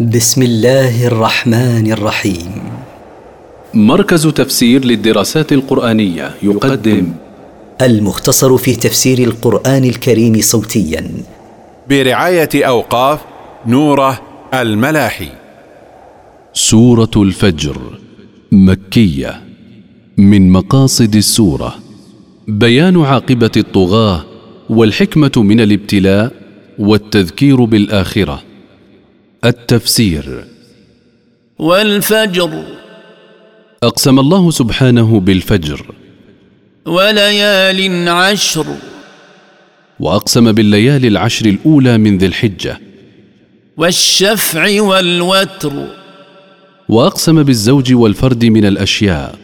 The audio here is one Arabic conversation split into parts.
بسم الله الرحمن الرحيم. مركز تفسير للدراسات القرآنية يقدم. المختصر في تفسير القرآن الكريم صوتيا. برعاية أوقاف نوره الملاحي. سورة الفجر مكية. من مقاصد السورة بيان عاقبة الطغاة والحكمة من الابتلاء والتذكير بالآخرة. التفسير. والفجر. أقسم الله سبحانه بالفجر. وليال عشر. وأقسم بالليالي العشر الأولى من ذي الحجة. والشفع والوتر. وأقسم بالزوج والفرد من الأشياء.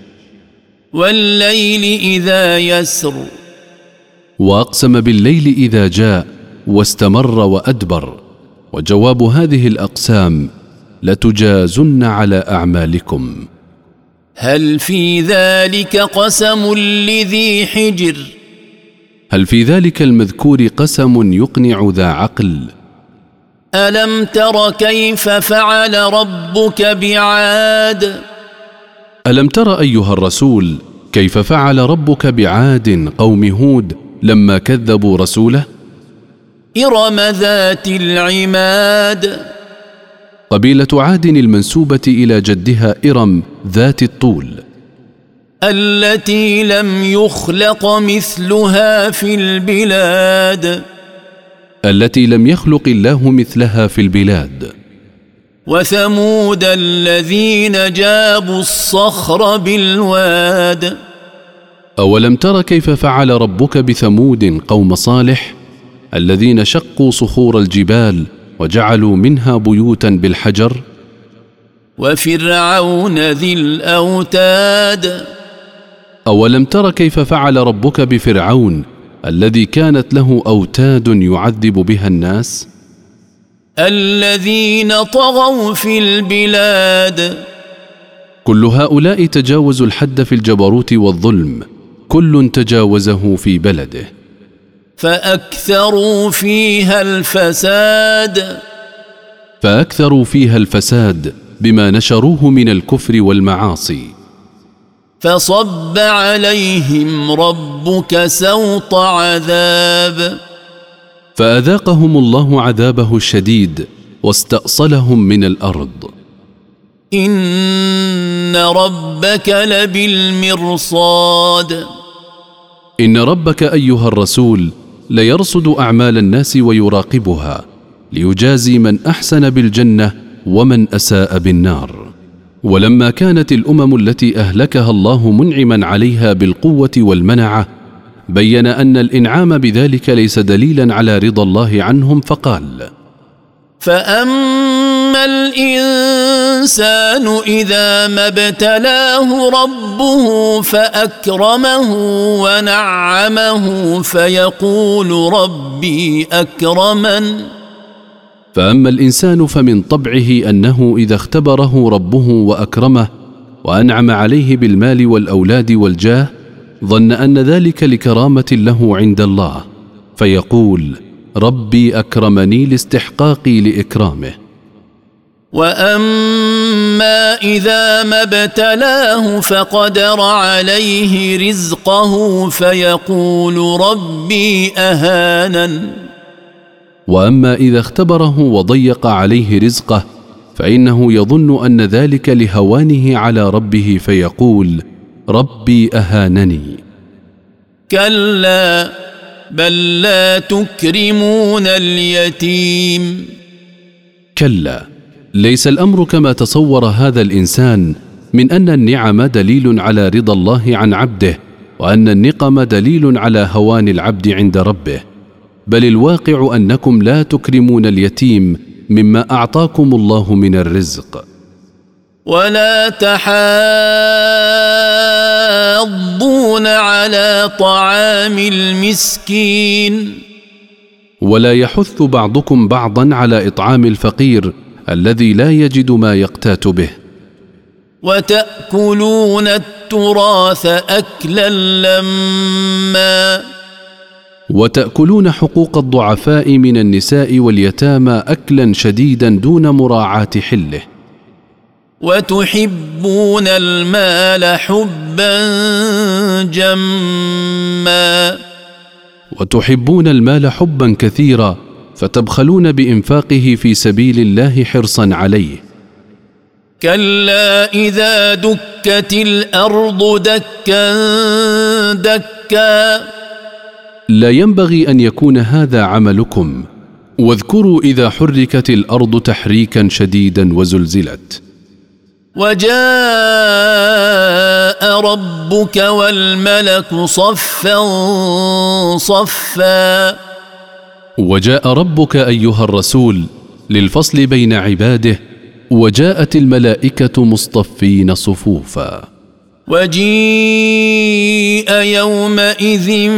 والليل إذا يسر. وأقسم بالليل إذا جاء واستمر وأدبر. وجواب هذه الأقسام لتجازن على أعمالكم. هل في ذلك قسم لذي حجر؟ هل في ذلك المذكور قسم يقنع ذا عقل؟ ألم تر كيف فعل ربك بعاد؟ ألم تر أيها الرسول كيف فعل ربك بعاد قوم هود لما كذبوا رسوله؟ إرم ذات العماد. قبيلة عاد المنسوبة إلى جدها إرم ذات الطول. التي لم يخلق مثلها في البلاد. التي لم يخلق الله مثلها في البلاد. وثمود الذين جابوا الصخر بالواد. أولم تر كيف فعل ربك بثمود قوم صالح؟ الذين شقوا صخور الجبال وجعلوا منها بيوتا بالحجر. وفرعون ذي الأوتاد. أولم تر كيف فعل ربك بفرعون الذي كانت له أوتاد يعذب بها الناس؟ الذين طغوا في البلاد. كل هؤلاء تجاوزوا الحد في الجبروت والظلم كل تجاوزه في بلده. فأكثروا فيها الفساد. فأكثروا فيها الفساد بما نشروه من الكفر والمعاصي. فصب عليهم ربك سوط عذاب. فأذاقهم الله عذابه الشديد واستأصلهم من الأرض. إن ربك لبالمرصاد. إن ربك أيها الرسول ليرصد أعمال الناس ويراقبها ليجازي من أحسن بالجنة ومن أساء بالنار. ولما كانت الأمم التي أهلكها الله منعما عليها بالقوة والمنعة بين أن الإنعام بذلك ليس دليلا على رضا الله عنهم فقال فأما الإنسان إذا ما ابتلاه ربه فأكرمه ونعمه فيقول ربي أكرمن. فأما الإنسان فمن طبعه أنه إذا اختبره ربه وأكرمه وأنعم عليه بالمال والأولاد والجاه ظن أن ذلك لكرامة له عند الله فيقول ربي أكرمني لاستحقاقي لإكرامه. وأما اذا ما ابتلاه فقدر عليه رزقه فيقول ربي اهانن واما اذا اختبره وضيق عليه رزقه فانه يظن ان ذلك لهوانه على ربه فيقول ربي اهانني كلا بل لا تكرمون اليتيم كلا ليس الأمر كما تصور هذا الإنسان من أن النعم دليل على رضا الله عن عبده وأن النقم دليل على هوان العبد عند ربه. بل الواقع أنكم لا تكرمون اليتيم مما أعطاكم الله من الرزق. ولا تحاضون على طعام المسكين. ولا يحث بعضكم بعضا على إطعام الفقير الذي لا يجد ما يقتات به. وتأكلون التراث اكلا لما وتأكلون حقوق الضعفاء من النساء واليتامى اكلا شديدا دون مراعاة حله. وتحبون المال حبا جما. وتحبون المال حبا كثيرا فتبخلون بإنفاقه في سبيل الله حرصا عليه. كلا إذا دكت الأرض دكا دكا. لا ينبغي أن يكون هذا عملكم. واذكروا إذا حركت الأرض تحريكا شديدا وزلزلت. وجاء ربك والملك صفا صفا. وجاء ربك أيها الرسول للفصل بين عباده وجاءت الملائكة مصطفين صفوفا. وجيء يومئذ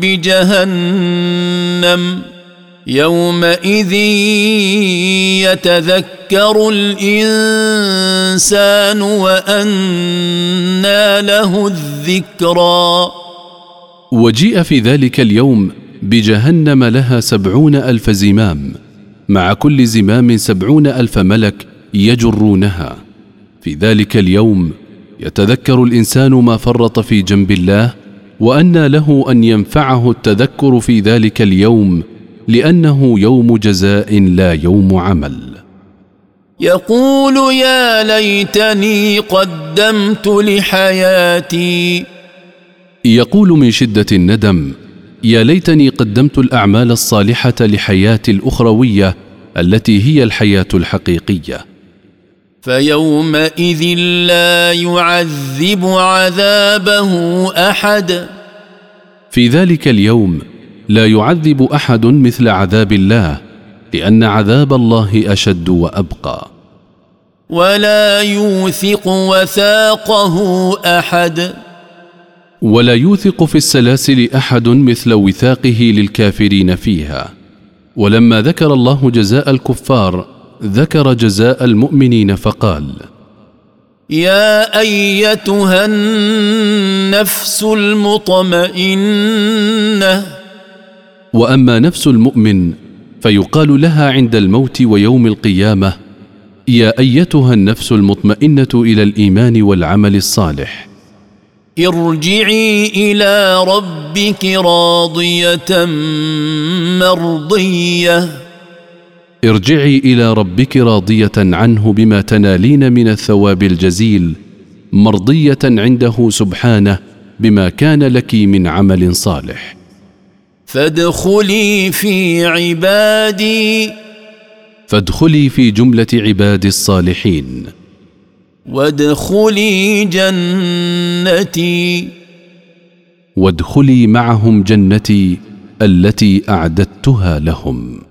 بجهنم يومئذ يتذكر الإنسان وأنى له الذكرى. وجيء في ذلك اليوم بجهنم لها سبعون ألف زمام مع كل زمام سبعون ألف ملك يجرونها. في ذلك اليوم يتذكر الإنسان ما فرط في جنب الله وأنى له أن ينفعه التذكر في ذلك اليوم لأنه يوم جزاء لا يوم عمل. يقول يا ليتني قدمت لحياتي. يقول من شدة الندم يا ليتني قدمت الأعمال الصالحة لحياتي الأخروية التي هي الحياة الحقيقية. فيومئذ لا يعذب عذابه أحد. في ذلك اليوم لا يعذب أحد مثل عذاب الله لأن عذاب الله أشد وأبقى. ولا يوثق وثاقه أحد. ولا يوثق في السلاسل أحد مثل وثاقه للكافرين فيها. ولما ذكر الله جزاء الكفار ذكر جزاء المؤمنين فقال يا أيتها النفس المطمئنة. وأما نفس المؤمن فيقال لها عند الموت ويوم القيامة يا أيتها النفس المطمئنة إلى الإيمان والعمل الصالح. ارجعي إلى ربك راضية مرضية. ارجعي إلى ربك راضية عنه بما تنالين من الثواب الجزيل مرضية عنده سبحانه بما كان لك من عمل صالح. فادخلي في عبادي. فادخلي في جملة عباد الصالحين. وادخلي جنتي. وادخلي معهم جنتي التي أعددتها لهم.